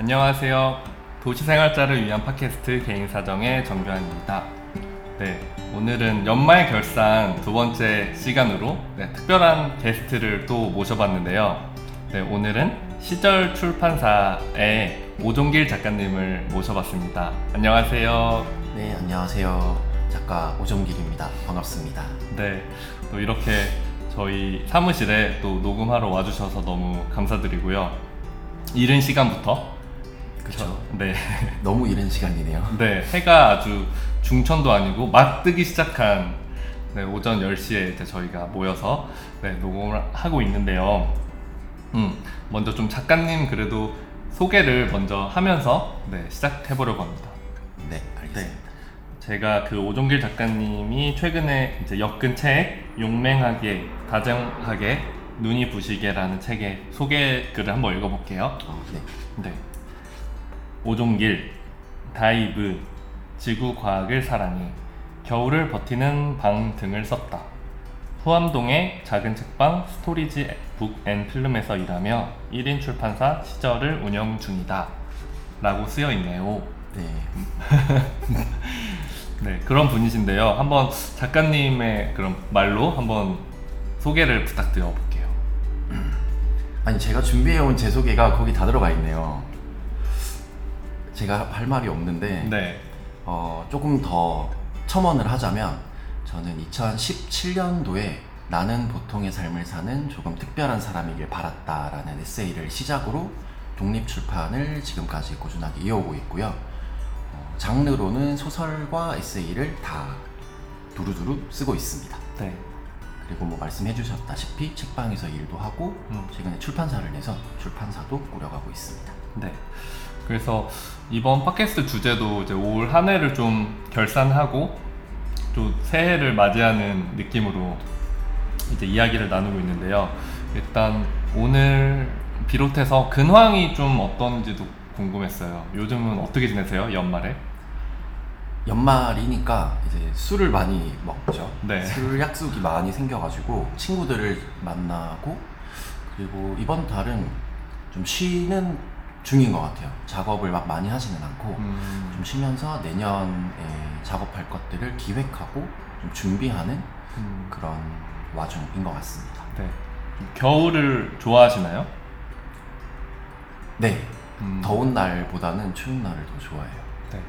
안녕하세요. 도시생활자를 위한 팟캐스트 개인 사정의 정규환입니다. 네, 오늘은 연말 결산 두 번째 시간으로 네, 특별한 게스트를 또 모셔봤는데요. 네, 오늘은 시절 출판사의 오종길 작가님을 모셔봤습니다. 안녕하세요. 네, 안녕하세요. 작가 오정길입니다. 반갑습니다. 네, 또 이렇게 저희 사무실에 또 녹음하러 와주셔서 너무 감사드리고요. 이른 시간부터 그렇죠. 네, 너무 이른 시간이네요. 네, 해가 아주 중천도 아니고 막 뜨기 시작한 네, 오전 10시에 이제 저희가 모여서 네, 녹음을 하고 있는데요. 음, 먼저 좀 작가님 그래도 소개를 먼저 하면서 네, 시작해 보려고 합니다. 네, 알겠습니다. 제가 그 오종길 작가님이 최근에 이제 엮은 책 용맹하게 다정하게 눈이 부시게라는 책의 소개 글을 한번 읽어볼게요. 어, 네. 네. 오종길 다이브 지구 과학을 사랑해 겨울을 버티는 방 등을 썼다. 후암동의 작은 책방 Storage Book and Film에서 일하며 1인 출판사 시절을 운영 중이다. 라고 쓰여 있네요. 네. 네, 그런 분이신데요. 한번 작가님의 그런 말로 한번 소개를 부탁드려 볼게요. 아니, 제가 준비해온 제 소개가 거기 다 들어가 있네요. 제가 할 말이 없는데, 네. 어, 조금 더 첨언을 하자면, 저는 2017년도에 나는 보통의 삶을 사는 조금 특별한 사람이길 바랐다라는 에세이를 시작으로 독립 출판을 지금까지 꾸준하게 이어오고 있고요. 어, 장르로는 소설과 에세이를 다 두루두루 쓰고 있습니다. 네. 그리고 뭐 말씀해 주셨다시피 책방에서 일도 하고 음. 최근에 출판사를 내서 출판사도 꾸려가고 있습니다. 네. 그래서 이번 팟캐스트 주제도 이제 올 한 해를 좀 결산하고 또 새해를 맞이하는 느낌으로 이제 이야기를 나누고 있는데요. 일단 오늘 비롯해서 근황이 좀 어떤지도 궁금했어요. 요즘은 어떻게 지내세요? 연말에? 연말이니까 이제 술을 많이 먹죠. 네. 술 약속이 많이 생겨가지고 친구들을 만나고 그리고 이번 달은 좀 쉬는 중인 것 같아요. 작업을 막 많이 하지는 않고 음, 좀 쉬면서 내년에 작업할 것들을 기획하고 좀 준비하는 음, 그런 와중인 것 같습니다. 네. 겨울을 좋아하시나요? 네, 음. 더운 날보다는 추운 날을 더 좋아해요. 네.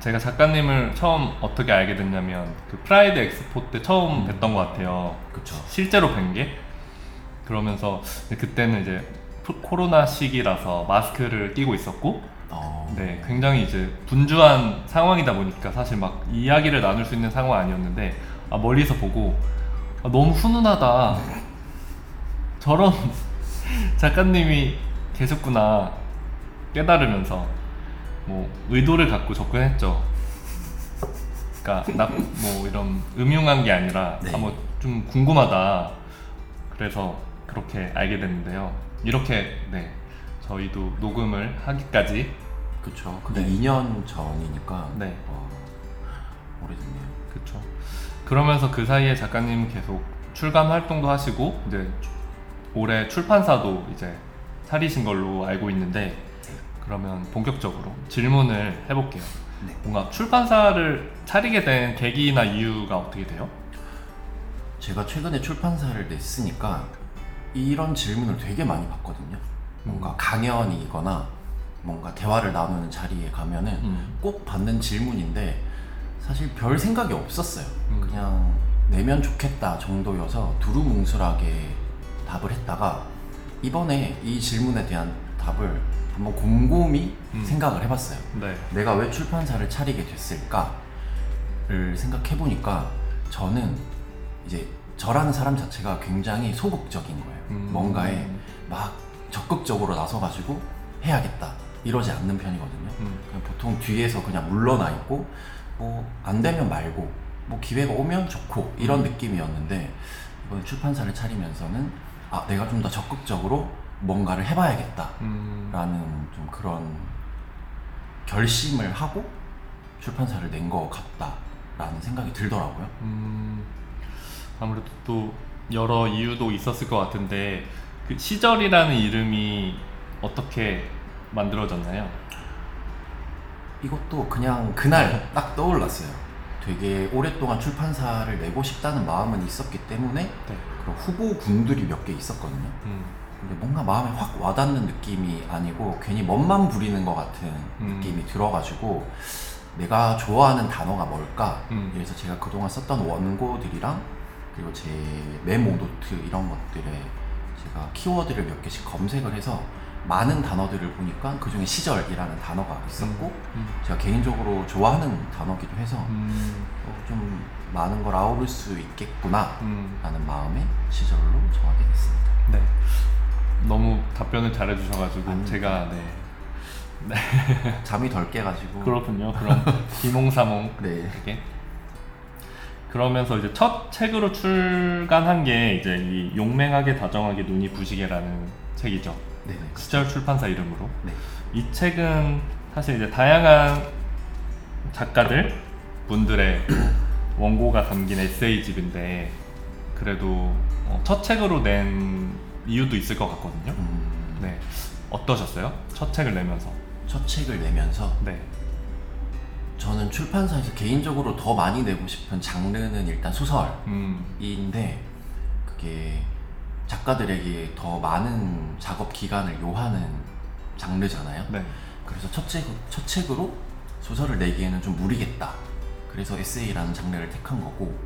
제가 작가님을 처음 어떻게 알게 됐냐면 그 프라이드 엑스포 때 처음 음. 뵀던 것 같아요. 그쵸. 실제로 뵌 게. 그러면서 그때는 이제 프- 코로나 시기라서 마스크를 끼고 있었고, 어, 네, 굉장히 이제 분주한 상황이다 보니까 사실 막 이야기를 나눌 수 있는 상황 아니었는데, 아, 멀리서 보고 아, 너무 훈훈하다. 저런 작가님이 계셨구나 깨달으면서 뭐 의도를 갖고 접근했죠. 그러니까 나 뭐 이런 음흉한 게 아니라 네. 아, 뭐좀 궁금하다. 그래서 그렇게 알게 됐는데요. 이렇게 네 저희도 녹음을 하기까지 그쵸. 그게 네. 2년 전이니까 네. 어, 오래됐네요. 그렇죠. 그러면서 그 사이에 작가님 계속 출간 활동도 하시고 이제 올해 출판사도 이제 차리신 걸로 알고 있는데 그러면 본격적으로 질문을 해볼게요. 네. 뭔가 출판사를 차리게 된 계기나 이유가 어떻게 돼요? 제가 최근에 출판사를 냈으니까 이런 질문을 되게 많이 받거든요. 뭔가 음. 강연이거나 뭔가 대화를 나누는 자리에 가면은 음. 꼭 받는 질문인데 사실 별 생각이 없었어요. 음. 그냥 내면 좋겠다 정도여서 두루뭉술하게 답을 했다가 이번에 이 질문에 대한 답을 한번 곰곰이 음. 생각을 해봤어요. 네. 내가 왜 출판사를 차리게 됐을까를 생각해 보니까 저는 이제 저라는 사람 자체가 굉장히 소극적인 거예요. 음. 뭔가에 막 적극적으로 나서가지고 해야겠다 이러지 않는 편이거든요. 음. 그냥 보통 뒤에서 그냥 물러나 있고 뭐 안 되면 말고 뭐 기회가 오면 좋고 이런 음. 느낌이었는데 이번 출판사를 차리면서는 아 내가 좀 더 적극적으로 뭔가를 해봐야겠다. 음. 라는 좀 그런 결심을 하고 출판사를 낸 것 같다라는 생각이 들더라고요. 음, 아무래도 또 여러 이유도 있었을 것 같은데 그 시절이라는 이름이 어떻게 만들어졌나요? 이것도 그냥 그날 딱 떠올랐어요. 되게 오랫동안 출판사를 내고 싶다는 마음은 있었기 때문에 네. 그런 후보군들이 몇 개 있었거든요. 음, 근데 뭔가 마음에 확 와닿는 느낌이 아니고 괜히 멋만 부리는 것 같은 음. 느낌이 들어가지고 내가 좋아하는 단어가 뭘까? 음. 그래서 제가 그동안 썼던 원고들이랑 그리고 제 메모 노트 이런 것들에 제가 키워드를 몇 개씩 검색을 해서 많은 단어들을 보니까 그 중에 시절이라는 단어가 있었고 음, 제가 개인적으로 좋아하는 단어기도 해서 음, 어, 좀 많은 걸 아우를 수 있겠구나 음. 라는 마음에 시절로 정하게 됐습니다. 네. 너무 답변을 잘해주셔가지고 아닙니다. 제가 네 잠이 덜 깨가지고 그렇군요. 그럼 기몽사몽 네. 되게 그러면서 이제 첫 책으로 출간한 게 이제 이 용맹하게 다정하게 눈이 부시게라는 책이죠. 네네. 시절 출판사 이름으로. 네. 이 책은 사실 이제 다양한 작가들 분들의 원고가 담긴 에세이집인데 그래도 어, 첫 책으로 낸 이유도 있을 것 같거든요. 음, 네. 어떠셨어요? 첫 책을 내면서. 첫 책을 내면서 네. 저는 출판사에서 개인적으로 더 많이 내고 싶은 장르는 일단 소설인데 음. 그게 작가들에게 더 많은 작업 기간을 요하는 장르잖아요. 네. 그래서 첫, 책, 첫 책으로 소설을 내기에는 좀 무리겠다. 그래서 에세이라는 장르를 택한 거고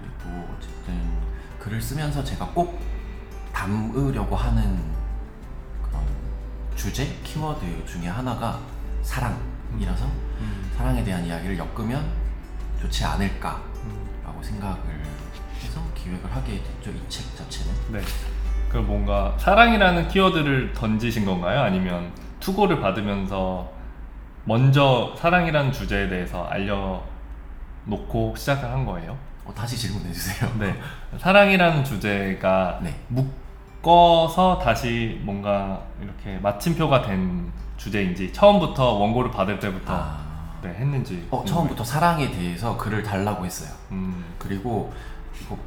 그리고 어쨌든 글을 쓰면서 제가 꼭 담으려고 하는 그런 주제, 키워드 중에 하나가 사랑이라서 음. 사랑에 대한 이야기를 엮으면 좋지 않을까라고 음. 생각을 해서 기획을 하게 됐죠. 이 책 자체는. 네. 그 뭔가 사랑이라는 키워드를 던지신 건가요? 아니면 투고를 받으면서 먼저 사랑이라는 주제에 대해서 알려놓고 시작을 한 거예요? 어, 다시 질문해 주세요. 네. 사랑이라는 주제가 네. 묶어서 다시 뭔가 이렇게 마침표가 된 주제인지 처음부터 원고를 받을 때부터 아, 네, 했는지. 어, 처음부터 사랑에 대해서 글을 달라고 했어요. 음, 그리고 이거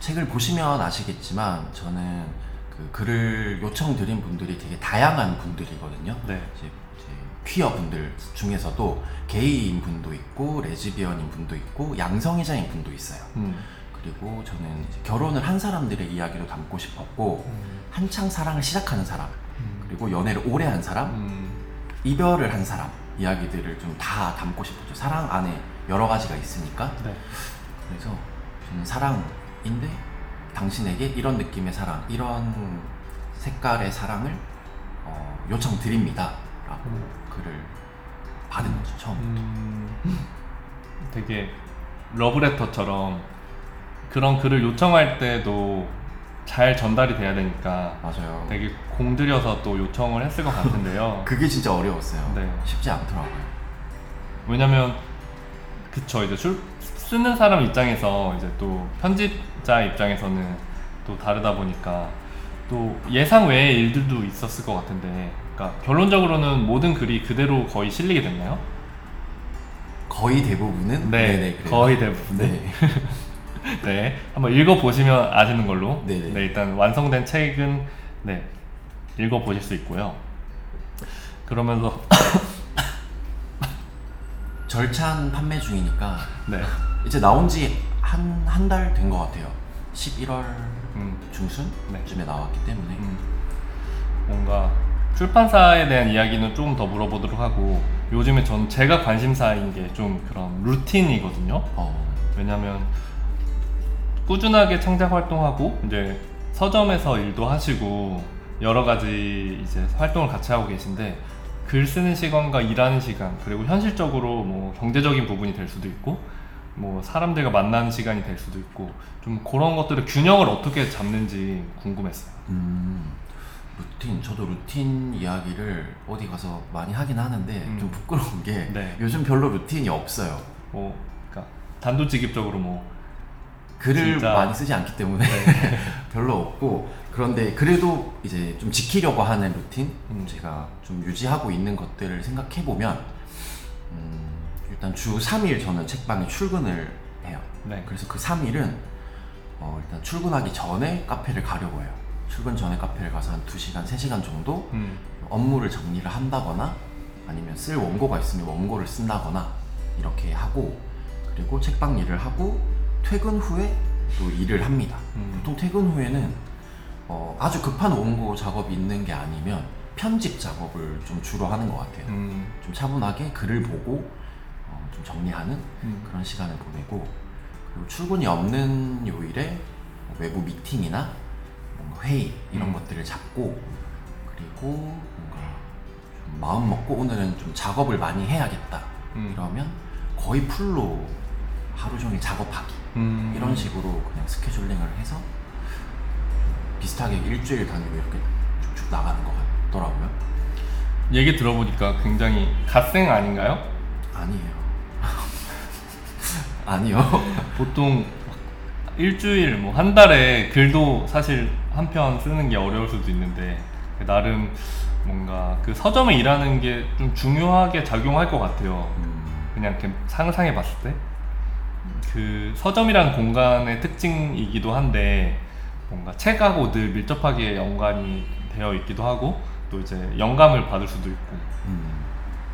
책을 보시면 아시겠지만 저는 그 글을 요청드린 분들이 되게 다양한 분들이거든요. 네. 이제, 이제 퀴어 분들 중에서도 게이인 분도 있고 레즈비언인 분도 있고 양성애자인 분도 있어요. 음, 그리고 저는 이제 결혼을 한 사람들의 이야기도 담고 싶었고 음, 한창 사랑을 시작하는 사람 음, 그리고 연애를 오래 한 사람 음, 이별을 한 사람 이야기들을 좀 다 담고 싶었죠. 사랑 안에 여러 가지가 있으니까 네. 그래서 저는 사랑인데 당신에게 이런 느낌의 사랑, 이런 색깔의 사랑을 어, 요청드립니다. 라고 음. 글을 받은 거죠, 처음부터. 음, 되게 러브레터처럼 그런 글을 요청할 때도 잘 전달이 돼야 되니까 맞아요. 되게 공들여서 또 요청을 했을 것 같은데요. 그게 진짜 어려웠어요. 네. 쉽지 않더라고요. 왜냐면 그쵸 이제 술, 쓰는 사람 입장에서 이제 또 편집자 입장에서는 또 다르다 보니까 또 예상 외의 일들도 있었을 것 같은데 그러니까 결론적으로는 모든 글이 그대로 거의 실리게 됐나요? 거의 대부분은 네, 네네, 그래요. 거의 대부분. 네. 네, 한번 읽어보시면 아시는 걸로. 네 네. 네, 일단 완성된 책은 네 읽어보실 수 있고요. 그러면서 절찬 판매 중이니까 네, 이제 나온 지 한 한 달 된 것 같아요. 11월 음, 중순쯤에 네. 나왔기 때문에 음, 뭔가 출판사에 대한 이야기는 조금 더 물어보도록 하고 요즘에 전 제가 관심사인 게 좀 그런 루틴이거든요. 어, 왜냐면 꾸준하게 창작 활동하고 이제 서점에서 일도 하시고 여러 가지 이제 활동을 같이 하고 계신데 글 쓰는 시간과 일하는 시간 그리고 현실적으로 뭐 경제적인 부분이 될 수도 있고 뭐 사람들과 만나는 시간이 될 수도 있고 좀 그런 것들의 균형을 어떻게 잡는지 궁금했어요. 음, 루틴 저도 루틴 이야기를 어디 가서 많이 하긴 하는데 음. 좀 부끄러운 게 네. 요즘 별로 루틴이 없어요. 뭐 그러니까 단도직입적으로 뭐 글을 진짜. 많이 쓰지 않기 때문에 별로 없고 그런데 그래도 이제 좀 지키려고 하는 루틴 음. 제가 좀 유지하고 있는 것들을 생각해 보면 음, 일단 주 3일 저는 책방에 출근을 해요. 네. 그래서 그 3일은 어, 일단 출근하기 전에 카페를 가려고 해요. 출근 전에 카페를 가서 한 2시간, 3시간 정도 음, 업무를 정리를 한다거나 아니면 쓸 원고가 있으면 원고를 쓴다거나 이렇게 하고 그리고 책방 일을 하고 퇴근 후에 또 일을 합니다. 음. 보통 퇴근 후에는 어, 아주 급한 원고 작업이 있는 게 아니면 편집 작업을 좀 주로 하는 것 같아요. 음, 좀 차분하게 글을 보고 어, 좀 정리하는 음. 그런 시간을 보내고 그리고 출근이 없는 요일에 뭐 외부 미팅이나 뭔가 회의 이런 음. 것들을 잡고 그리고 뭔가 좀 마음 먹고 오늘은 좀 작업을 많이 해야겠다 음. 이러면 거의 풀로 하루 종일 작업하기 음. 이런 식으로 그냥 스케줄링을 해서 비슷하게 일주일 단위로 이렇게 쭉쭉 나가는 것 같더라고요. 얘기 들어보니까 굉장히 갓생 아닌가요? 아니에요. 아니요. 보통 일주일 뭐 한 달에 글도 사실 한 편 쓰는 게 어려울 수도 있는데 나름 뭔가 그 서점에 일하는 게 좀 중요하게 작용할 것 같아요. 음, 그냥 상상해 봤을 때 그 서점이라는 공간의 특징이기도 한데 뭔가 책하고 늘 밀접하게 연관이 되어 있기도 하고 또 이제 영감을 받을 수도 있고 음.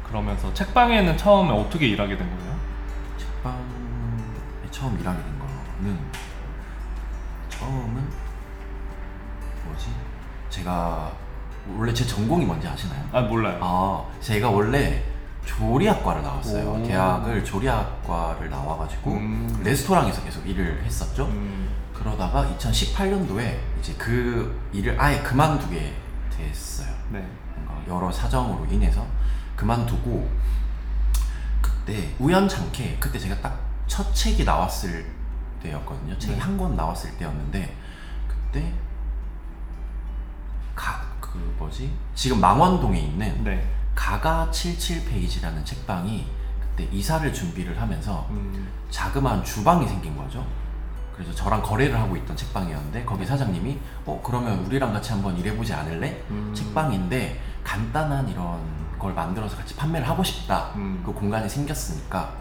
그러면서 책방에는 처음에 어떻게 일하게 된 거예요? 책방에 처음 일하게 된 거는 처음은 뭐지? 제가 원래 제 전공이 뭔지 아시나요? 아 몰라요. 아 제가 원래 조리학과를 나왔어요. 오. 대학을 조리학과를 나와가지고 음. 레스토랑에서 계속 일을 했었죠. 음, 그러다가 2018년도에 이제 그 일을 아예 그만두게 됐어요. 네. 뭔가 여러 사정으로 인해서 그만두고 그때 우연찮게 그때 제가 딱 첫 책이 나왔을 때였거든요. 책이 네. 한권 나왔을 때였는데 그때 가 그 뭐지 지금 망원동에 있는 네. 가가 77페이지라는 책방이 그때 이사를 준비를 하면서 음, 자그마한 주방이 생긴 거죠. 그래서 저랑 거래를 하고 있던 책방이었는데 거기 사장님이 어 그러면 우리랑 같이 한번 일해보지 않을래? 음. 책방인데 간단한 이런 걸 만들어서 같이 판매를 하고 싶다. 음. 그 공간이 생겼으니까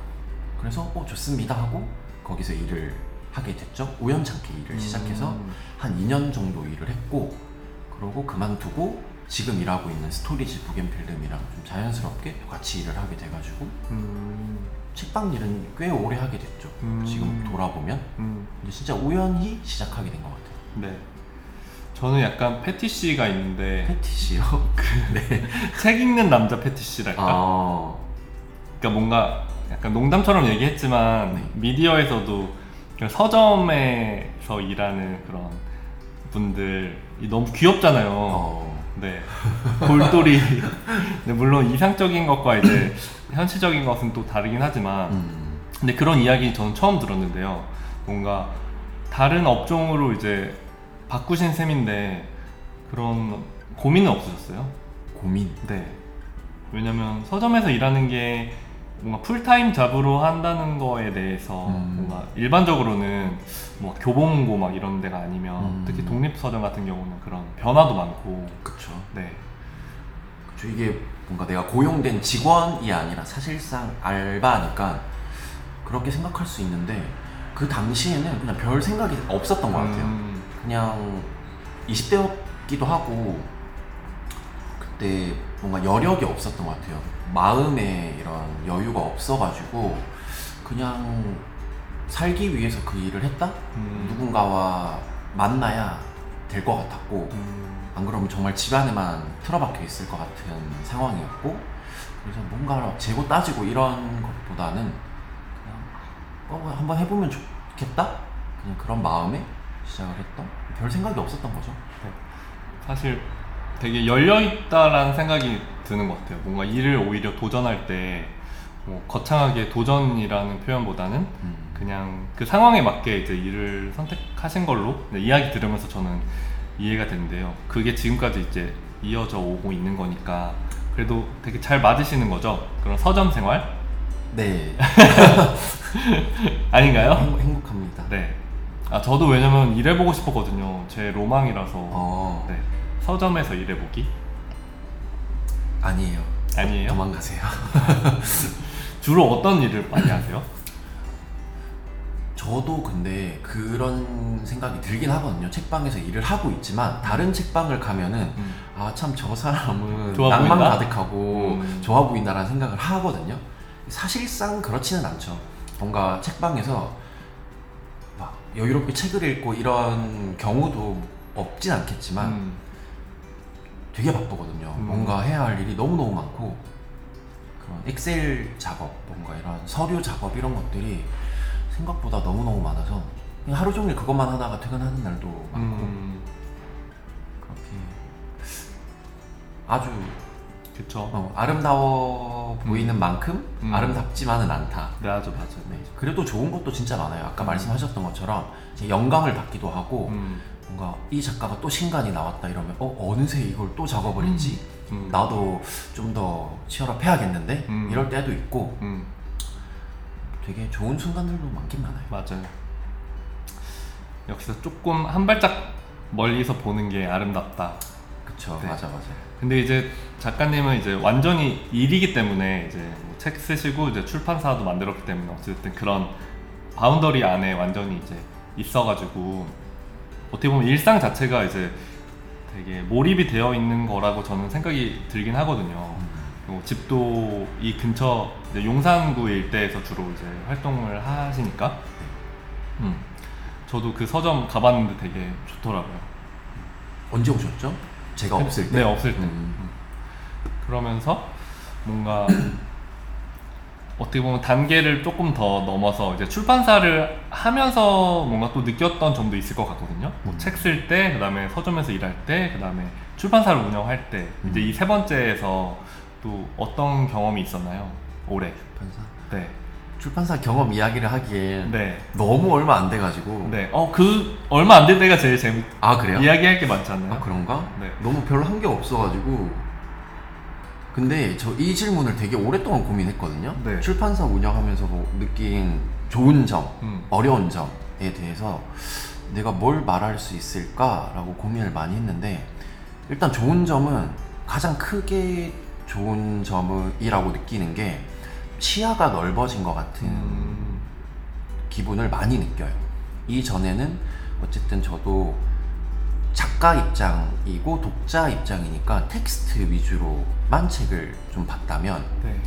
그래서 어 좋습니다 하고 거기서 일을 하게 됐죠. 우연찮게 일을 시작해서 음. 한 2년 정도 일을 했고 그러고 그만두고 지금 일하고 있는 스토리지 부겐필름이랑 좀 자연스럽게 같이 일을 하게 돼가지고 음, 책방 일은 꽤 오래 하게 됐죠. 음. 지금 돌아보면 음, 근데 진짜 우연히 시작하게 된 것 같아요. 네. 저는 약간 패티시가 있는데 패티시요? 네. 책 읽는 남자 패티시랄까? 아, 그러니까 뭔가 약간 농담처럼 얘기했지만 네. 미디어에서도 그 서점에서 일하는 그런 분들 이 너무 귀엽잖아요. 어, 네. 골똘히. 네, 물론 이상적인 것과 이제 현실적인 것은 또 다르긴 하지만 음, 근데 그런 이야기 저는 처음 들었는데요. 뭔가 다른 업종으로 이제 바꾸신 셈인데 그런 고민은 없으셨어요? 고민. 네. 왜냐면 서점에서 일하는 게 뭔가 풀타임 잡으로 한다는 거에 대해서 음. 뭔가 일반적으로는 뭐 교보문고 막 이런 데가 아니면 음. 특히 독립서점 같은 경우는 그런 변화도 많고 그쵸. 네. 그쵸. 이게 뭔가 내가 고용된 직원이 아니라 사실상 알바니까 그렇게 생각할 수 있는데 그 당시에는 그냥 별 생각이 없었던 것 같아요. 음, 그냥 20대였기도 하고 그때 뭔가 여력이 없었던 것 같아요. 마음에 이런 여유가 없어가지고 그냥 살기 위해서 그 일을 했다? 음. 누군가와 만나야 될 것 같았고 음, 안 그러면 정말 집안에만 틀어박혀 있을 것 같은 상황이었고 그래서 뭔가 재고 따지고 이런 것보다는 그냥 어, 한번 해보면 좋겠다? 그냥 그런 마음에 시작을 했던 별 생각이 없었던 거죠. 네. 사실 되게 열려 있다라는 생각이 드는 것 같아요. 뭔가 일을 오히려 도전할 때 뭐 거창하게 도전이라는 표현보다는 음. 그냥 그 상황에 맞게 이제 일을 선택하신 걸로 네, 이야기 들으면서 저는 이해가 되는데요. 그게 지금까지 이제 이어져 오고 있는 거니까 그래도 되게 잘 맞으시는 거죠. 그런 서점 생활 네, 아닌가요? 행, 행복합니다. 네. 아 저도 왜냐면 일해보고 싶었거든요. 제 로망이라서. 어, 네. 서점에서 일해보기 아니에요. 아니에요? 도망가세요. 주로 어떤 일을 많이 하세요? 저도 근데 그런 생각이 들긴 하거든요. 책방에서 일을 하고 있지만 다른 책방을 가면은 음. 아참 저 사람은 좋아 낭만 보인다? 가득하고 음. 좋아 보인다라는 생각을 하거든요. 사실상 그렇지는 않죠. 뭔가 책방에서 막 여유롭게 책을 읽고 이런 경우도 없진 않겠지만 음. 되게 바쁘거든요. 음. 뭔가 해야 할 일이 너무너무 많고 그런 엑셀 작업, 뭔가 이런 서류 작업 이런 것들이 생각보다 너무너무 많아서 그냥 하루 종일 그것만 하다가 퇴근하는 날도 많고 음. 그렇게 아주 그쵸. 어, 아름다워 보이는 만큼 음. 아름답지만은 않다. 네, 맞아, 맞아. 네. 그래도 좋은 것도 진짜 많아요. 아까 음. 말씀하셨던 것처럼 영감을 받기도 하고 음. 뭔가 이 작가가 또 신간이 나왔다 이러면 어 어느새 이걸 또 작업을 했지? 음. 나도 좀 더 치열업 해야겠는데 음. 이럴 때도 있고 음. 되게 좋은 순간들도 많긴 많아요. 맞아요. 역시 조금 한 발짝 멀리서 보는 게 아름답다. 그쵸 네. 맞아 맞아. 근데 이제 작가님은 이제 완전히 일이기 때문에 이제 뭐 책 쓰시고 이제 출판사도 만들었기 때문에 어쨌든 그런 boundary 안에 완전히 이제 있어가지고 어떻게 보면 일상 자체가 이제 되게 몰입이 되어 있는 거라고 저는 생각이 들긴 하거든요. 그리고 집도 이 근처 이제 용산구 일대에서 주로 이제 활동을 하시니까 음. 저도 그 서점 가봤는데 되게 좋더라고요. 언제 오셨죠? 제가 없을 때. 네, 없을 때. 음. 음. 그러면서 뭔가 어떻게 보면 단계를 조금 더 넘어서 이제 출판사를 하면서 뭔가 또 느꼈던 점도 있을 것 같거든요. 뭐 음. 책쓸 때, 그 다음에 서점에서 일할 때, 그 다음에 출판사를 운영할 때 이제 음. 이세 번째에서 또 어떤 경험이 있었나요? 올해. 출판사 네. 출판사 경험 이야기를 하기엔 네. 너무 얼마 안 돼가지고. 네. 어, 그 얼마 안 될 때가 제일 재밌 아 그래요? 이야기할 게 많지 않나요? 아 그런가? 네. 너무 별로 한 게 없어가지고 근데 저 이 질문을 되게 오랫동안 고민했거든요 네. 출판사 운영하면서 뭐 느낀 좋은 점, 음. 어려운 점에 대해서 내가 뭘 말할 수 있을까라고 고민을 많이 했는데 일단 좋은 점은 가장 크게 좋은 점이라고 느끼는 게 시야가 넓어진 것 같은 음. 기분을 많이 느껴요. 이전에는 어쨌든 저도 작가 입장이고 독자 입장이니까 텍스트 위주로만 책을 좀 봤다면 네.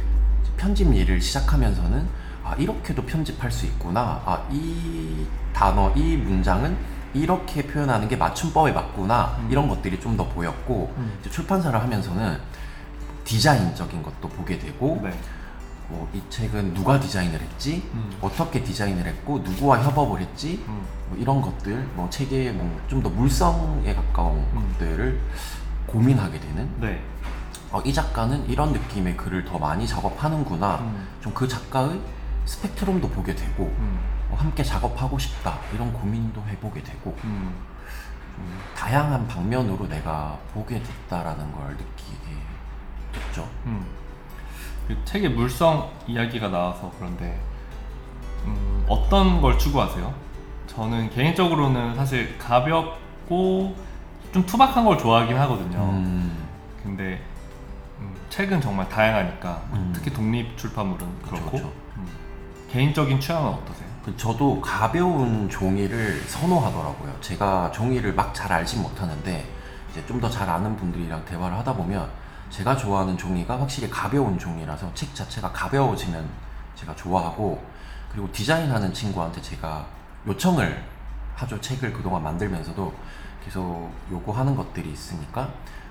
편집 일을 시작하면서는 아 이렇게도 편집할 수 있구나 아 이 단어 이 문장은 이렇게 표현하는 게 맞춤법에 맞구나 음. 이런 것들이 좀 더 보였고 음. 출판사를 하면서는 디자인적인 것도 보게 되고 네. 뭐 이 책은 누가 디자인을 했지 음. 어떻게 디자인을 했고 누구와 협업을 했지 음. 뭐 이런 것들 뭐 책의 뭐 좀 더 물성에 가까운 음. 것들을 고민하게 되는 네. 어, 이 작가는 이런 느낌의 글을 더 많이 작업하는구나 음. 좀 그 작가의 스펙트럼도 보게 되고 음. 어, 함께 작업하고 싶다 이런 고민도 해보게 되고 음. 좀 다양한 방면으로 내가 보게 됐다라는 걸 느끼게 됐죠. 음. 그 책의 물성 이야기가 나와서 그런데 음, 어떤 걸 추구하세요? 저는 개인적으로는 사실 가볍고 좀 투박한 걸 좋아하긴 하거든요. 음, 근데 음, 책은 정말 다양하니까 음. 특히 독립 출판물은 그쵸, 그렇고 그쵸. 음. 개인적인 취향은 어떠세요? 그 저도 가벼운 종이를 선호하더라고요. 제가 종이를 막 잘 알진 못하는데 이제 좀 더 잘 아는 분들이랑 대화를 하다 보면 제가 좋아하는 종이가 확실히 가벼운 종이라서 책 자체가 가벼워지면 제가 좋아하고 그리고 디자인하는 친구한테 제가 요청을 하죠. 책을 그동안 만들면서도 계속 요구하는 것들이 있으니까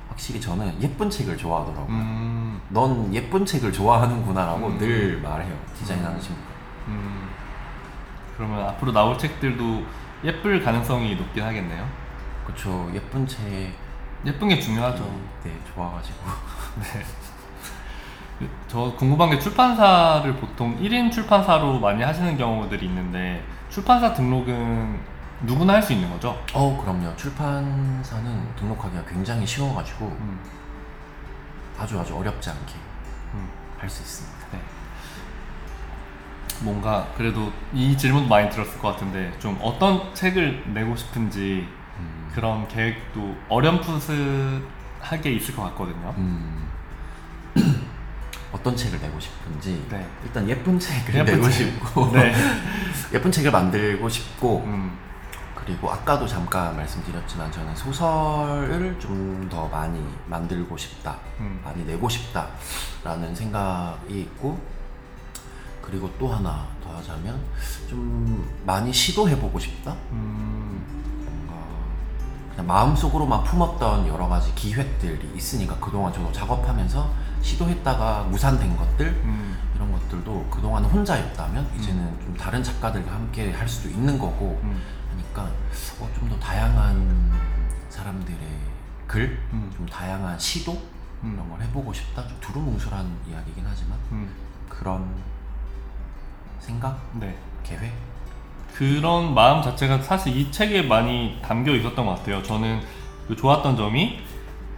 확실히 저는 예쁜 책을 좋아하더라고요. 음, 넌 예쁜 책을 좋아하는구나라고 음. 늘 말해요. 디자인하는 음. 친구가. 음. 그러면 앞으로 나올 책들도 예쁠 가능성이 높긴 하겠네요. 그쵸 예쁜 책 예쁜 게 중요하죠. 네 좋아가지고 저 궁금한 게 출판사를 보통 1인 출판사로 많이 하시는 경우들이 있는데 출판사 등록은 누구나 할 수 있는 거죠? 어 그럼요 출판사는 등록하기가 굉장히 쉬워가지고 음, 아주 아주 어렵지 않게 음, 할수 있습니다 네. 뭔가 그래도 이 질문도 많이 들었을 것 같은데 좀 어떤 책을 내고 싶은지 음, 그런 계획도 어렴풋하게 있을 것 같거든요. 음, 어떤 책을 내고 싶은지 네. 일단 예쁜 책을 예쁜 내고 책. 싶고 네. 예쁜 책을 만들고 싶고 음. 그리고 아까도 잠깐 말씀드렸지만 저는 소설을 좀 더 많이 만들고 싶다, 음. 많이 내고 싶다라는 생각이 있고 그리고 또 하나 더 하자면 좀 많이 시도해보고 싶다. 음. 그냥 마음속으로만 품었던 여러 가지 기획들이 있으니까 그동안 저도 작업하면서 시도했다가 무산된 것들 음. 이런 것들도 그동안 혼자였다면 이제는 좀 다른 작가들과 함께 할 수도 있는 거고 음. 하니까 어, 좀 더 다양한 사람들의 글, 음. 좀 다양한 시도 음. 이런 걸 해보고 싶다. 좀 두루뭉술한 이야기긴 하지만 음. 그런 생각, 네. 계획. 그런 마음 자체가 사실 이 책에 많이 담겨 있었던 것 같아요. 저는 그 좋았던 점이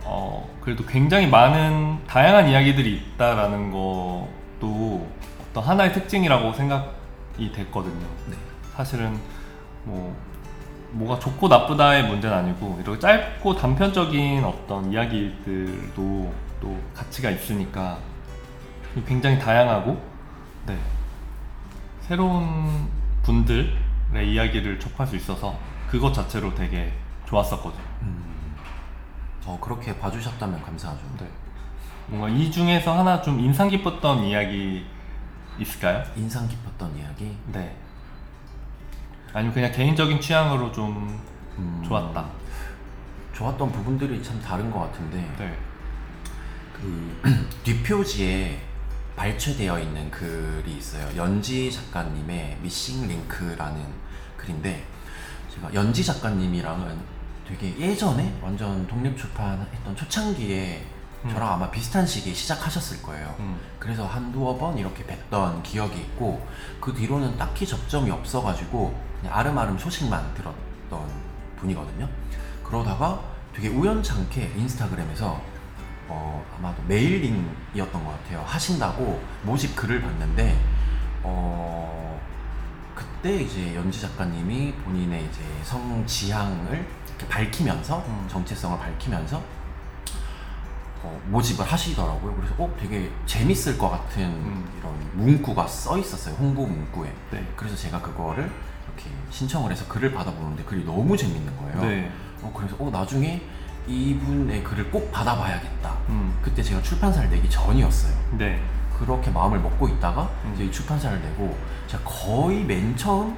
어 그래도 굉장히 많은 다양한 이야기들이 있다라는 것도 어떤 하나의 특징이라고 생각이 됐거든요. 네. 사실은 뭐 뭐가 좋고 나쁘다의 문제는 아니고 이렇게 짧고 단편적인 어떤 이야기들도 또 가치가 있으니까 굉장히 다양하고 네 새로운 분들의 이야기를 접할 수 있어서 그것 자체로 되게 좋았었거든요. 음. 어 그렇게 봐주셨다면 감사하죠. 네. 뭔가 이 중에서 하나 좀 인상 깊었던 이야기 있을까요? 인상 깊었던 이야기. 네. 아니면 그냥 개인적인 취향으로 좀 음, 좋았다. 좋았던 부분들이 참 다른 것 같은데 네. 그 뒷표지에 발췌되어 있는 글이 있어요. 연지 작가님의 미싱 링크라는 글인데 제가 연지 작가님이랑은 되게 예전에 완전 독립 출판했던 초창기에 음. 저랑 아마 비슷한 시기에 시작하셨을 거예요. 음. 그래서 한두어 번 이렇게 뵀던 기억이 있고 그 뒤로는 딱히 접점이 없어가지고 그냥 아름아름 소식만 들었던 분이거든요. 그러다가 되게 우연찮게 인스타그램에서 어, 아마도 메일링이었던 것 같아요. 하신다고 모집 글을 봤는데 어, 그때 이제 연지 작가님이 본인의 이제 성 지향을 이렇게 밝히면서 음. 정체성을 밝히면서 어, 모집을 하시더라고요. 그래서 어 되게 재밌을 것 같은 음. 이런 문구가 써 있었어요. 홍보 문구에. 네. 그래서 제가 그거를 이렇게 신청을 해서 글을 받아보는데 글이 너무 재밌는 거예요. 네. 어, 그래서 어 나중에 이분의 글을 꼭 받아봐야겠다. 음. 그때 제가 출판사를 내기 전이었어요. 네. 그렇게 마음을 먹고 있다가 음. 이제 이 출판사를 내고 제가 거의 맨 처음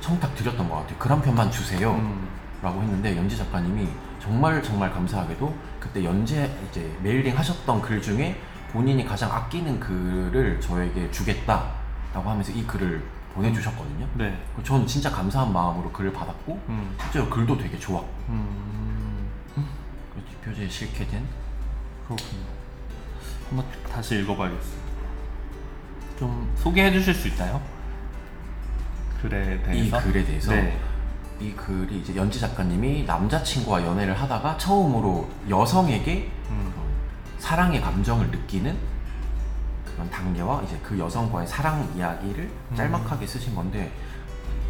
청탁 드렸던 것 같아요. 글 한 편만 주세요. 음. 라고 했는데 연지 작가님이 정말 정말 감사하게도 그때 연재 이제 mailing 하셨던 글 중에 본인이 가장 아끼는 글을 저에게 주겠다라고 하면서 이 글을 보내주셨거든요. 네. 전 진짜 감사한 마음으로 글을 받았고 음. 실제로 글도 되게 좋았고 음. 그래서 뒷표지에 실게 된 그렇군요. 한번 다시 읽어봐야겠어요. 좀 소개해 주실 수 있나요? 글에 이 대해서? 글에 대해서 네. 이 글이 이제 연지 작가님이 남자친구와 연애를 하다가 처음으로 여성에게 음. 사랑의 감정을 느끼는 그런 단계와 이제 그 여성과의 사랑 이야기를 음. 짤막하게 쓰신 건데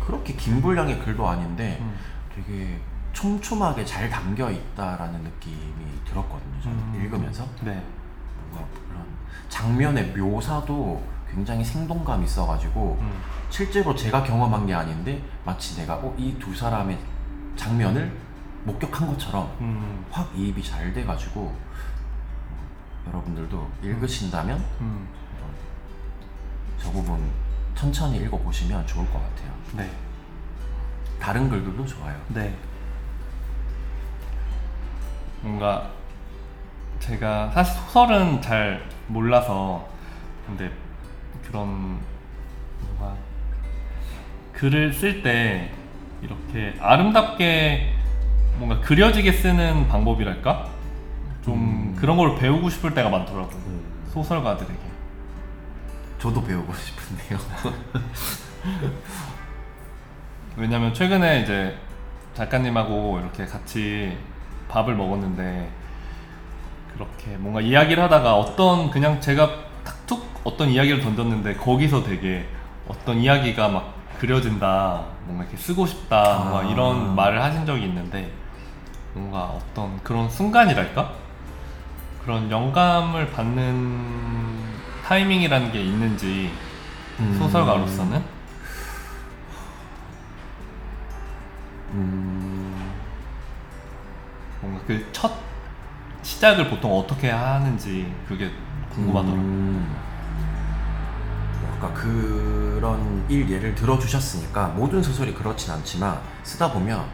그렇게 긴 분량의 글도 아닌데 음. 되게 촘촘하게 잘 담겨 있다라는 느낌이 들었거든요. 저는 음. 읽으면서 네. 뭔가 그런 장면의 묘사도 굉장히 생동감 있어가지고 음. 실제로 제가 경험한 게 아닌데 마치 내가 어, 이 두 사람의 장면을 목격한 것처럼 음. 확 이입이 잘 돼가지고 어, 여러분들도 읽으신다면 음. 저 부분 천천히 읽어보시면 좋을 것 같아요. 네. 다른 글들도 좋아요. 네. 뭔가 제가 사실 소설은 잘 몰라서 근데 그런 뭔가 글을 쓸 때 이렇게 아름답게 뭔가 그려지게 쓰는 방법이랄까? 좀 음. 그런 걸 배우고 싶을 때가 많더라고요. 음. 소설가들에게. 저도 배우고 싶은데요. 왜냐면 최근에 이제 작가님하고 이렇게 같이 밥을 먹었는데 그렇게 뭔가 이야기를 하다가 어떤 그냥 제가 탁툭 어떤 이야기를 던졌는데 거기서 되게 어떤 이야기가 막 그려진다 뭔가 이렇게 쓰고 싶다 뭔가 아. 이런 말을 하신 적이 있는데 뭔가 어떤 그런 순간이랄까 그런 영감을 받는 타이밍이라는 게 있는지 음. 소설가로서는 음, 뭔가 그 첫 시작을 보통 어떻게 하는지 그게 궁금하더라고요. 음. 아까 그런 일 예를 들어주셨으니까 모든 소설이 그렇진 않지만 쓰다 보면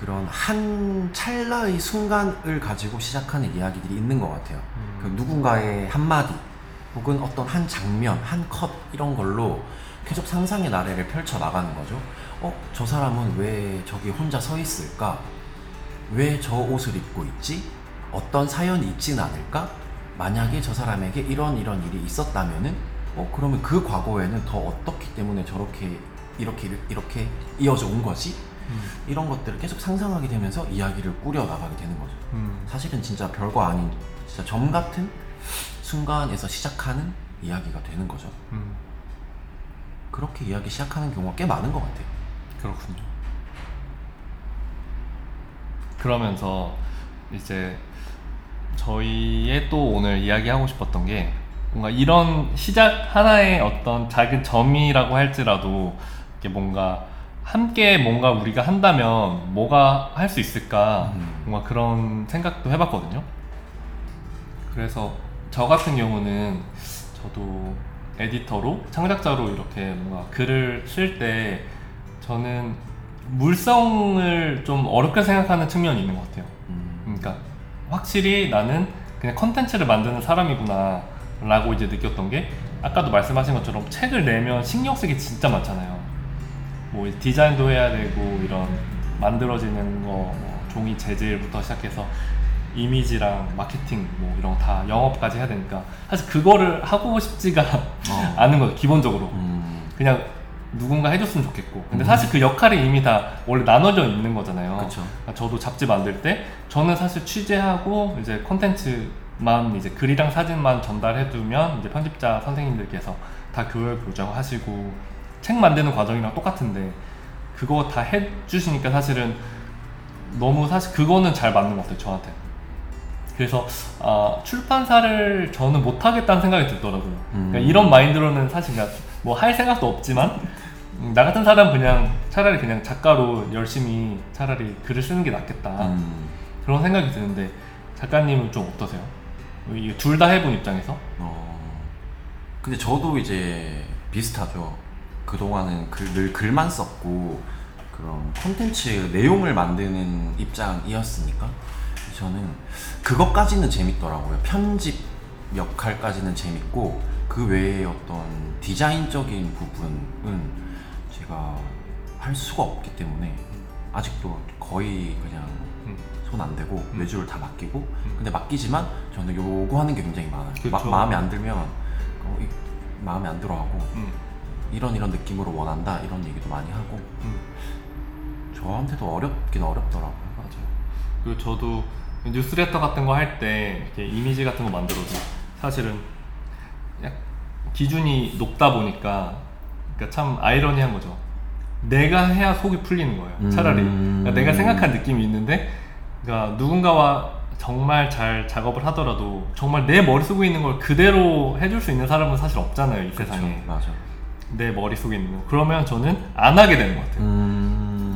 그런 한 찰나의 순간을 가지고 시작하는 이야기들이 있는 것 같아요. 음. 그 누군가의 한마디 혹은 어떤 한 장면, 한 컷 이런 걸로 계속 상상의 나래를 펼쳐 나가는 거죠. 어, 저 사람은 왜 저기 혼자 서 있을까? 왜 저 옷을 입고 있지? 어떤 사연이 있진 않을까? 만약에 저 사람에게 이런 이런 일이 있었다면은 어 그러면 그 과거에는 더 어떻기 때문에 저렇게 이렇게 이렇게 이어져 온 거지? 음. 이런 것들을 계속 상상하게 되면서 이야기를 꾸려 나가게 되는 거죠. 음. 사실은 진짜 별거 아닌 진짜 점 같은 순간에서 시작하는 이야기가 되는 거죠. 음. 그렇게 이야기 시작하는 경우가 꽤 많은 것 같아요. 그렇군요. 그러면서 이제 저희의 또 오늘 이야기하고 싶었던 게 뭔가 이런 시작 하나의 어떤 작은 점이라고 할지라도 이게 뭔가 함께 뭔가 우리가 한다면 뭐가 할 수 있을까 음. 뭔가 그런 생각도 해봤거든요. 그래서 저 같은 경우는 저도 에디터로 창작자로 이렇게 뭔가 글을 쓸 때 저는 물성을 좀 어렵게 생각하는 측면이 있는 것 같아요. 음. 그러니까 확실히 나는 그냥 컨텐츠를 만드는 사람이구나 라고 이제 느꼈던 게 아까도 말씀하신 것처럼 책을 내면 신경 쓰기 진짜 많잖아요 뭐 디자인도 해야 되고 이런 만들어지는 거 뭐 종이 재질부터 시작해서 이미지랑 마케팅 뭐 이런 거 다 영업까지 해야 되니까 사실 그거를 하고 싶지가 어. 않은 거예요 기본적으로 음. 그냥 누군가 해줬으면 좋겠고. 근데 사실 그 역할이 이미 다 원래 나눠져 있는 거잖아요. 그쵸. 그러니까 저도 잡지 만들 때 저는 사실 취재하고 이제 콘텐츠만 이제 글이랑 사진만 전달해두면 이제 편집자 선생님들께서 다 교열 교정하시고 책 만드는 과정이랑 똑같은데 그거 다 해주시니까 사실은 너무 사실 그거는 잘 맞는 것 같아요 저한테. 그래서 아, 출판사를 저는 못하겠다는 생각이 들더라고요. 그러니까 음. 이런 마인드로는 사실 뭐 할 생각도 없지만 음, 나 같은 사람 그냥 차라리 그냥 작가로 열심히 차라리 글을 쓰는 게 낫겠다 음. 그런 생각이 드는데 작가님은 좀 어떠세요? 둘 다 해본 입장에서? 어. 근데 저도 이제 비슷하죠. 그동안은 글, 늘 글만 썼고 그런 콘텐츠 내용을 만드는 입장이었으니까 저는 그것까지는 재밌더라고요. 편집 역할까지는 재밌고 그 외에 어떤 디자인적인 부분은 제가 할 수가 없기 때문에 아직도 거의 그냥 음. 손 안 대고 음. 외주를 다 맡기고 근데 맡기지만 저는 요구하는 게 굉장히 많아요 그쵸. 마, 마음에 안 들면 어, 이- 마음에 안 들어하고 음. 이런 이런 느낌으로 원한다 이런 얘기도 많이 하고 음. 저한테도 어렵긴 어렵더라고요 맞아요. 그리고 저도 뉴스레터 같은 거 할 때 이렇게 이미지 같은 거 만들어도 사실은 약 기준이 높다 보니까 그러니까 참 아이러니한 거죠. 내가 해야 속이 풀리는 거예요. 차라리 음. 그러니까 내가 생각한 느낌이 있는데 그러니까 누군가와 정말 잘 작업을 하더라도 정말 내 머릿속에 있는 걸 그대로 해줄 수 있는 사람은 사실 없잖아요 이 세상에 맞아 내 머릿속에 있는 거 그러면 저는 안 하게 되는 것 같아요 음.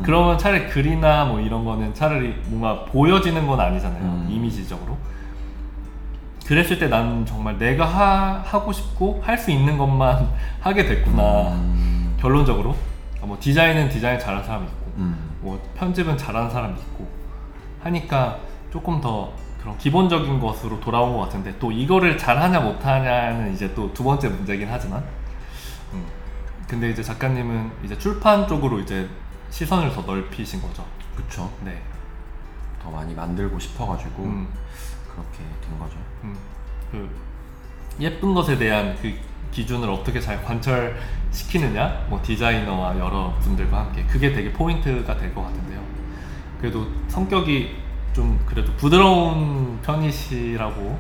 그러면 차라리 글이나 뭐 이런 거는 차라리 뭔가 보여지는 건 아니잖아요. 음. 이미지적으로. 그랬을 때 나는 정말 내가 하, 하고 싶고 할 수 있는 것만 하게 됐구나. 음. 결론적으로. 뭐 디자인은 디자인 잘하는 사람이 있고, 음. 뭐 편집은 잘하는 사람이 있고, 하니까 조금 더 그런 기본적인 것으로 돌아온 것 같은데, 또 이거를 잘하냐 못하냐는 이제 또 두 번째 문제긴 하지만, 음. 근데 이제 작가님은 이제 출판 쪽으로 이제 시선을 더 넓히신 거죠. 그쵸 네. 더 많이 만들고 싶어가지고 음, 그렇게 된 거죠 음. 그 예쁜 것에 대한 그 기준을 어떻게 잘 관철시키느냐, 뭐 디자이너와 여러 분들과 함께 그게 되게 포인트가 될 것 같은데요. 그래도 성격이 좀 그래도 부드러운 편이시라고.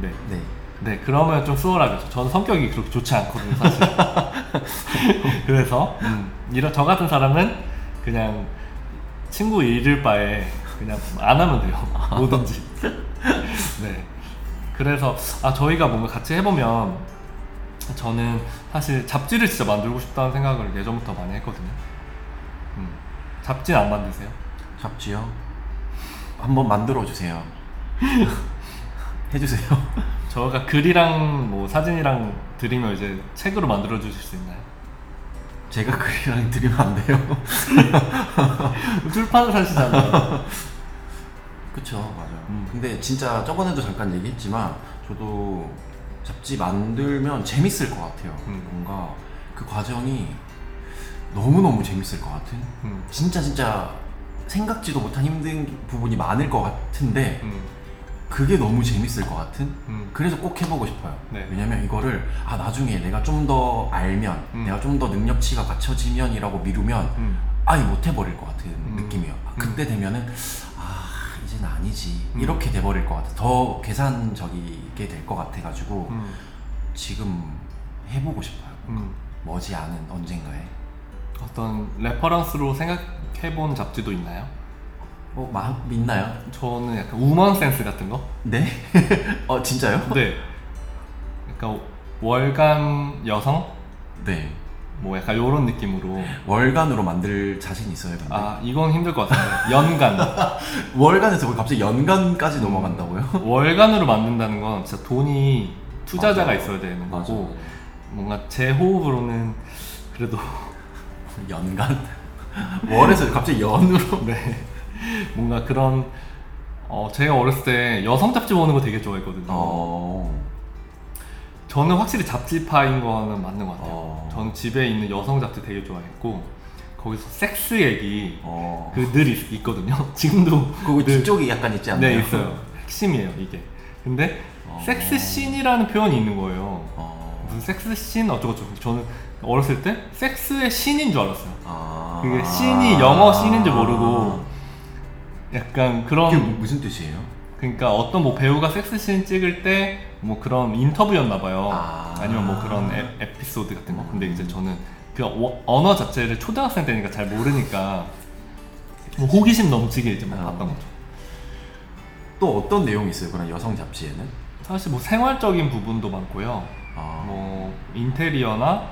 네. 네 네, 그러면 좀 수월하겠죠. 저는 성격이 그렇게 좋지 않거든요, 사실. 그래서, 음, 이런, 저 같은 사람은 그냥 친구 잃을 바에 그냥 안 하면 돼요. 뭐든지. 네. 그래서 아 저희가 뭔가 같이 해보면 저는 사실 잡지를 진짜 만들고 싶다는 생각을 예전부터 많이 했거든요. 음, 잡지는 안 만드세요? 잡지요? 한번 만들어 주세요. 해주세요. 저가 글이랑 뭐 사진이랑 드리면 이제 책으로 만들어 주실 수 있나요? 제가 글이랑 드리면 안 돼요. 출판을 하시잖아요. 그쵸 맞아요. 음. 근데 진짜 저번에도 잠깐 얘기했지만 저도 잡지 만들면 재밌을 것 같아요. 음. 뭔가 그 과정이 너무 너무 재밌을 것 같은. 음, 진짜 진짜 생각지도 못한 힘든 부분이 많을 것 같은데 음, 그게 너무 재밌을 것 같은. 음. 그래서 꼭 해보고 싶어요. 네. 왜냐면 이거를 아 나중에 내가 좀 더 알면, 음. 내가 좀 더 능력치가 갖춰지면이라고 미루면 음, 아예 못 해버릴 것 같은 음. 느낌이에요. 아, 그때 되면은 아 이제는 아니지 음. 이렇게 돼버릴 것 같아. 더 계산적이게 될 것 같아가지고 음, 지금 해보고 싶어요. 음. 머지않은 언젠가에. 어떤 reference로 생각해본 잡지도 있나요? 어, 마, 믿나요? 저는 약간 우먼 센스 같은 거? 네? 어 진짜요? 네. 약간 월간 여성? 네. 뭐 약간 요런 느낌으로. 월간으로 만들 자신 있어요. 근데 아, 이건 힘들 것 같아요. 연간. 월간에서 왜 갑자기 연간까지 넘어간다고요? 월간으로 만든다는 건 진짜 돈이 투자자가 맞아요. 있어야 되는 맞아. 거고, 뭔가 제 호흡으로는 그래도 연간 월에서 갑자기 연으로 네. 뭔가 그런 어 제가 어렸을 때 여성 잡지 보는 거 되게 좋아했거든요. 어. 저는 확실히 잡지파인 거는 맞는 것 같아요. 어. 저는 집에 있는 여성 잡지 되게 좋아했고 거기서 섹스 얘기 어. 그늘 있거든요. 지금도 늘- 뒤쪽이 약간 있지 않나요? 네 있어요. 핵심이에요 이게. 근데 어. 섹스 씬이라는 표현이 있는 거예요. 어. 무슨 섹스 씬 어쩌고저쩌고. 저는 어렸을 때 섹스의 신인 줄 알았어요. 아. 그게 씬이 영어 씬인 줄 모르고 약간 그런 그게 무- 무슨 뜻이에요? 그러니까 어떤 뭐 배우가 섹스 씬 찍을 때 뭐 그런 인터뷰였나 봐요. 아. 아. 니면뭐 그런 에, 에피소드 같은 거. 근데 이제 저는 그 어- 언어 자체를 초등학생 때니까 잘 모르니까 뭐 호기심 넘치게 이제 막 아. 봤던 거죠. 또 어떤 내용이 있어요? 그런 여성 잡지에는? 사실 뭐 생활적인 부분도 많고요. 아. 뭐 인테리어나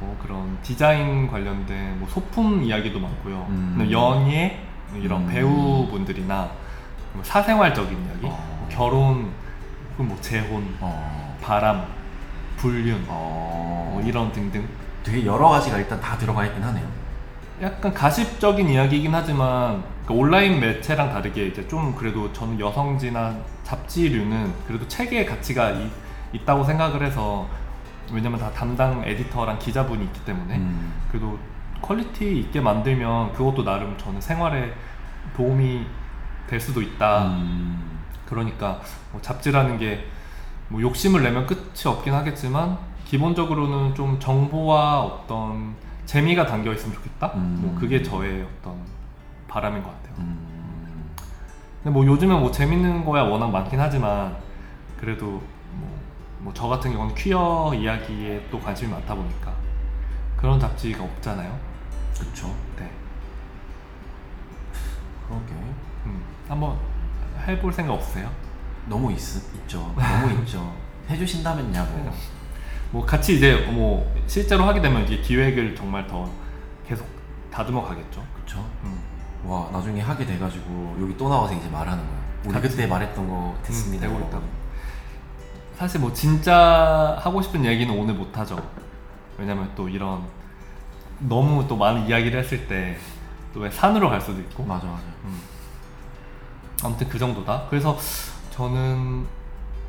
뭐 그런 디자인 관련된 뭐 소품 이야기도 많고요. 음. 근데 연예 이런 음. 배우분들이나 뭐 사생활적인 이야기, 어. 뭐 결혼, 혹은 뭐 재혼, 어. 바람, 불륜, 어. 뭐 이런 등등. 되게 여러 가지가 일단 다 들어가 있긴 하네요. 약간 가십적인 이야기이긴 하지만 그 온라인 매체랑 다르게 이제 좀 그래도 저는 여성지나 잡지류는 그래도 책의 가치가 이- 있다고 생각을 해서 왜냐면 다 담당 에디터랑 기자분이 있기 때문에 음. 그래도 quality 있게 만들면 그것도 나름 저는 생활에 도움이 될 수도 있다. 음. 그러니까 뭐 잡지라는 게 뭐 욕심을 내면 끝이 없긴 하겠지만 기본적으로는 좀 정보와 어떤 재미가 담겨 있으면 좋겠다. 음. 뭐 그게 저의 어떤 바람인 것 같아요. 음. 근데 뭐 요즘은 뭐 재밌는 거야 워낙 많긴 하지만 그래도 뭐 저 같은 경우는 퀴어 이야기에 또 관심이 많다 보니까 그런 잡지가 없잖아요. 그쵸. 네. 그러게. 음, 한번 해볼 생각 없으세요? 너무 있, 있죠. 너무 있죠. 해주신다면야 뭐. 뭐 같이 이제 뭐 실제로 하게 되면 이게 기획을 정말 더 계속 다듬어 가겠죠. 그쵸. 음. 와 나중에 하게 돼가지고 여기 또 나와서 이제 말하는 거야. 우리. 그때 말했던 거 됐습니다. 음, 되고. 있다고. 사실 뭐 진짜 하고 싶은 얘기는 오늘 못 하죠. 왜냐면 또 이런 너무 또 많은 이야기를 했을 때 또 왜 산으로 갈 수도 있고. 맞아 맞아. 음. 아무튼 그 정도다. 그래서 저는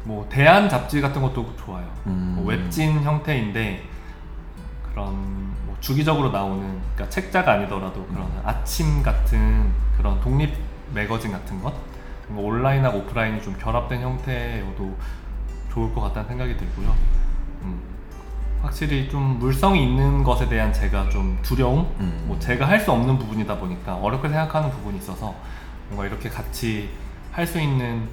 뭐 대안 잡지 같은 것도 좋아요. 음. 뭐 웹진 형태인데 그런 뭐 주기적으로 나오는 그러니까 책자가 아니더라도 그런 음. 아침 같은 그런 독립 매거진 같은 것, 뭐 온라인하고 오프라인이 좀 결합된 형태여도 좋을 것 같다는 생각이 들고요. 음. 확실히 좀 물성이 있는 것에 대한 제가 좀 두려움, 음. 뭐 제가 할 수 없는 부분이다 보니까 어렵게 생각하는 부분이 있어서 뭔가 이렇게 같이 할 수 있는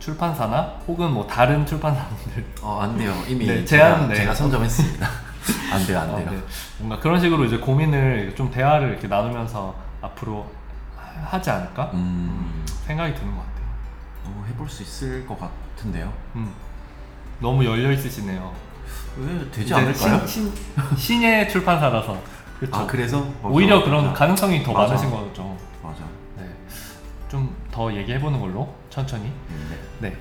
출판사나 혹은 뭐 다른 출판사분들 어, 안 돼요. 이미 네, 제가, 제안, 네. 제가 선점했습니다. 안 돼요, 안 어, 돼요. 네. 뭔가 그런 식으로 이제 고민을 좀 대화를 이렇게 나누면서 앞으로 하- 하지 않을까 음. 생각이 드는 것 같아요. 어, 해볼 수 있을 것 같은데요. 음. 너무 열려 있으시네요. 왜 되지 이제 않을까요? 신, 신, 신의 출판사라서 그렇죠. 아 그래서 오히려 맞아. 그런 가능성이 더 맞아. 많으신 거죠. 맞아. 네. 좀더 얘기해 보는 걸로 천천히. 음, 네. 네.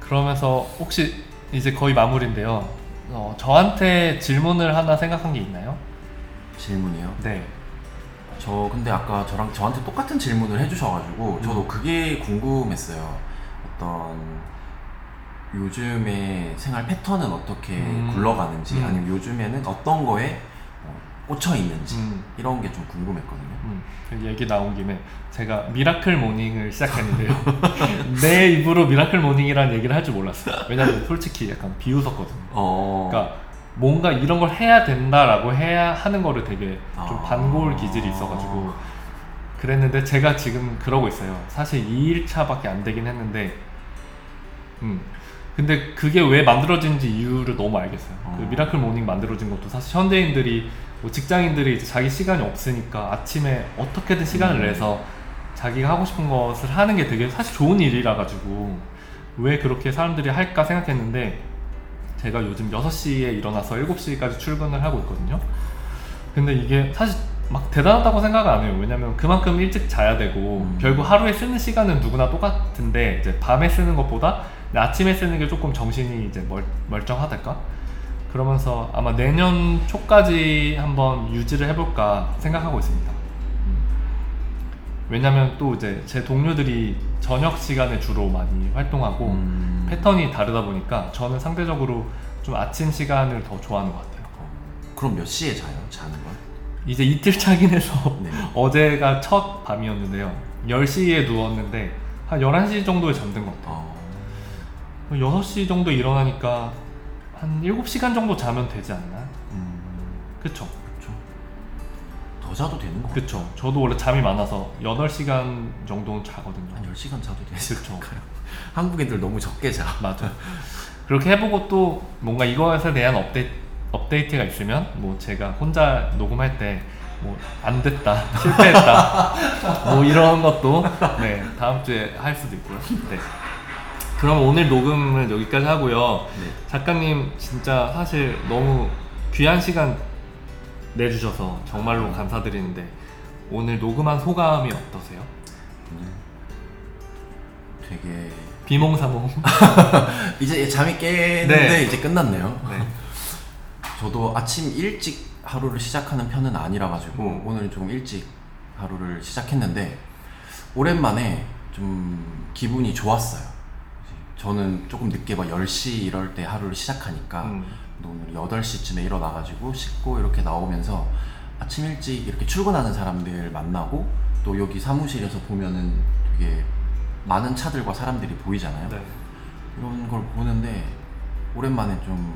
그러면서 혹시 이제 거의 마무리인데요. 어, 저한테 질문을 하나 생각한 게 있나요? 질문이요. 네. 저 근데 아까 저랑 저한테 똑같은 질문을 해주셔가지고 저도 음. 그게 궁금했어요. 어떤 요즘의 생활 패턴은 어떻게 음. 굴러가는지 음. 아니면 요즘에는 어떤 거에 어, 꽂혀 있는지 음. 이런 게 좀 궁금했거든요. 음, 그 얘기 나온 김에 제가 miracle morning을 시작했는데요. 내 입으로 miracle morning이라는 얘기를 할 줄 몰랐어요. 왜냐면 솔직히 약간 비웃었거든요. 어. 그러니까 뭔가 이런 걸 해야 된다라고 해야 하는 거를 되게 좀 아. 반골 기질이 있어가지고 그랬는데 제가 지금 그러고 있어요. 사실 2일차밖에 안 되긴 했는데, 음. 근데 그게 왜 만들어진지 이유를 너무 알겠어요. 그 어. miracle morning 만들어진 것도 사실 현대인들이 뭐 직장인들이 이제 자기 시간이 없으니까 아침에 어떻게든 시간을 음. 내서 자기가 하고 싶은 것을 하는 게 되게 사실 좋은 일이라 가지고 왜 그렇게 사람들이 할까 생각했는데 제가 요즘 6시에 일어나서 7시까지 출근을 하고 있거든요. 근데 이게 사실 막 대단하다고 생각 안 해요. 왜냐면 그만큼 일찍 자야 되고 음. 결국 하루에 쓰는 시간은 누구나 똑같은데 이제 밤에 쓰는 것보다 아침에 쓰는 게 조금 정신이 이제 멀, 멀쩡하달까? 그러면서 아마 내년 초까지 한번 유지를 해볼까 생각하고 있습니다. 음. 왜냐면 또 이제 제 동료들이 저녁 시간에 주로 많이 활동하고 음. 패턴이 다르다 보니까 저는 상대적으로 좀 아침 시간을 더 좋아하는 것 같아요. 어, 그럼 몇 시에 자요? 자는 건? 이제 이틀 차긴 해서 네. 어제가 첫 밤이었는데요. 10시에 누웠는데 한 11시 정도에 잠든 것 같아요. 어. 6시 정도 일어나니까 한 7시간 정도 자면 되지 않나? 음. 그쵸? 더 자도 되는 거 같아요. 그쵸. 저도 원래 잠이 많아서 8시간 정도는 자거든요. 한 10시간 자도 되지 그쵸. 않을까요? 한국 애들 너무 적게 자. 맞아. 그렇게 해보고 또 뭔가 이것에 대한 업데이, 업데이트가 있으면 뭐 제가 혼자 녹음할 때 뭐 안 됐다, 실패했다, 뭐 이런 것도 네 다음 주에 할 수도 있고요. 네. 그럼 오늘 녹음을 여기까지 하고요. 네. 작가님 진짜 사실 너무 귀한 시간 내주셔서 정말로 감사드리는데 오늘 녹음한 소감이 어떠세요? 오늘 되게 비몽사몽. 이제 잠이 깨는데 네. 이제 끝났네요. 네. 저도 아침 일찍 하루를 시작하는 편은 아니라 가지고 음. 오늘은 좀 일찍 하루를 시작했는데 오랜만에 좀 기분이 좋았어요. 저는 조금 늦게 막 10시 이럴 때 하루를 시작하니까 음. 오늘 8시쯤에 일어나 가지고 씻고 이렇게 나오면서 아침 일찍 이렇게 출근하는 사람들 만나고 또 여기 사무실에서 보면은 되게 많은 차들과 사람들이 보이잖아요. 네. 이런 걸 보는데 오랜만에 좀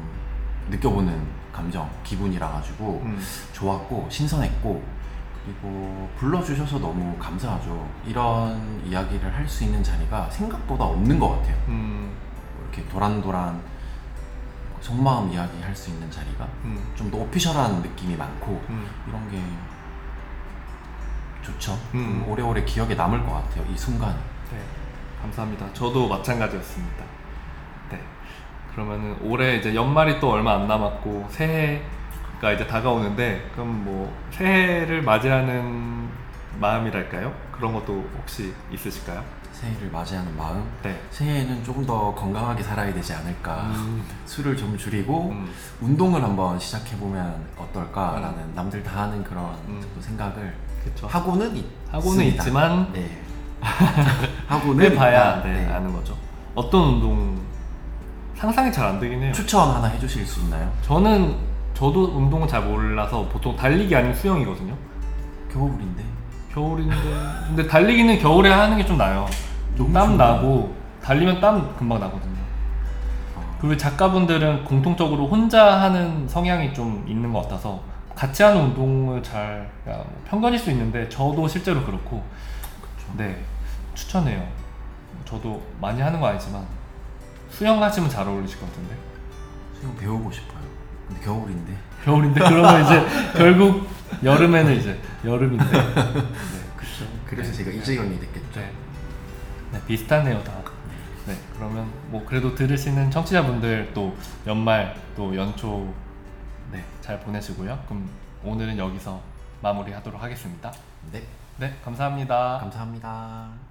느껴보는 감정, 기분이라 가지고 음. 좋았고 신선했고 그리고 불러주셔서 너무 감사하죠. 이런 이야기를 할 수 있는 자리가 생각보다 없는 것 같아요. 음. 이렇게 도란도란 속마음 이야기 할 수 있는 자리가 음. 좀 더 오피셜한 느낌이 많고 음. 이런 게 좋죠. 음. 좀 오래오래 기억에 남을 것 같아요. 이 순간. 네, 감사합니다. 저도 마찬가지였습니다. 네, 그러면은 올해 이제 연말이 또 얼마 안 남았고 새해 가 이제 다가오는데 그럼 뭐 새해를 맞이하는 마음이랄까요? 그런 것도 혹시 있으실까요? 새해를 맞이하는 마음. 네. 새해에는 조금 더 건강하게 살아야 되지 않을까. 음, 술을 좀 줄이고 음, 운동을 한번 시작해 보면 어떨까라는 남들 다 하는 그런 음. 생각을 그렇죠. 하고는 있, 하고는 있습니다. 있지만 네. 하고는 있다. 네, 네. 아는 거죠. 어떤 운동 상상이 잘 안 되긴 해요. 추천 하나 해주실 수 있나요? 저는 저도 운동을 잘 몰라서 보통 달리기 아니면 수영이거든요. 겨울인데 겨울인데 근데 달리기는 겨울에 하는 게 좀 나아요. 너무 땀? 나고 달리면 땀 금방 나거든요. 어, 그리고 작가분들은 공통적으로 혼자 하는 성향이 좀 있는 것 같아서 같이 하는 운동을 잘 야, 뭐 편견일 수 있는데 저도 실제로 그렇고. 네 추천해요. 저도 많이 하는 거 아니지만 수영 하시면 잘 어울리실 것 같은데 수영 배우고 싶어요. 근데 겨울인데 겨울인데 그러면 이제 결국 여름에는 이제 여름인데 네, 그렇죠. 그래서 제가 이재경이 됐겠죠. 네. 네, 비슷하네요 다. 네, 그러면 뭐 그래도 들으시는 청취자분들 또 연말 또 연초 네, 잘 보내시고요. 그럼 오늘은 여기서 마무리하도록 하겠습니다. 네, 네, 감사합니다. 감사합니다.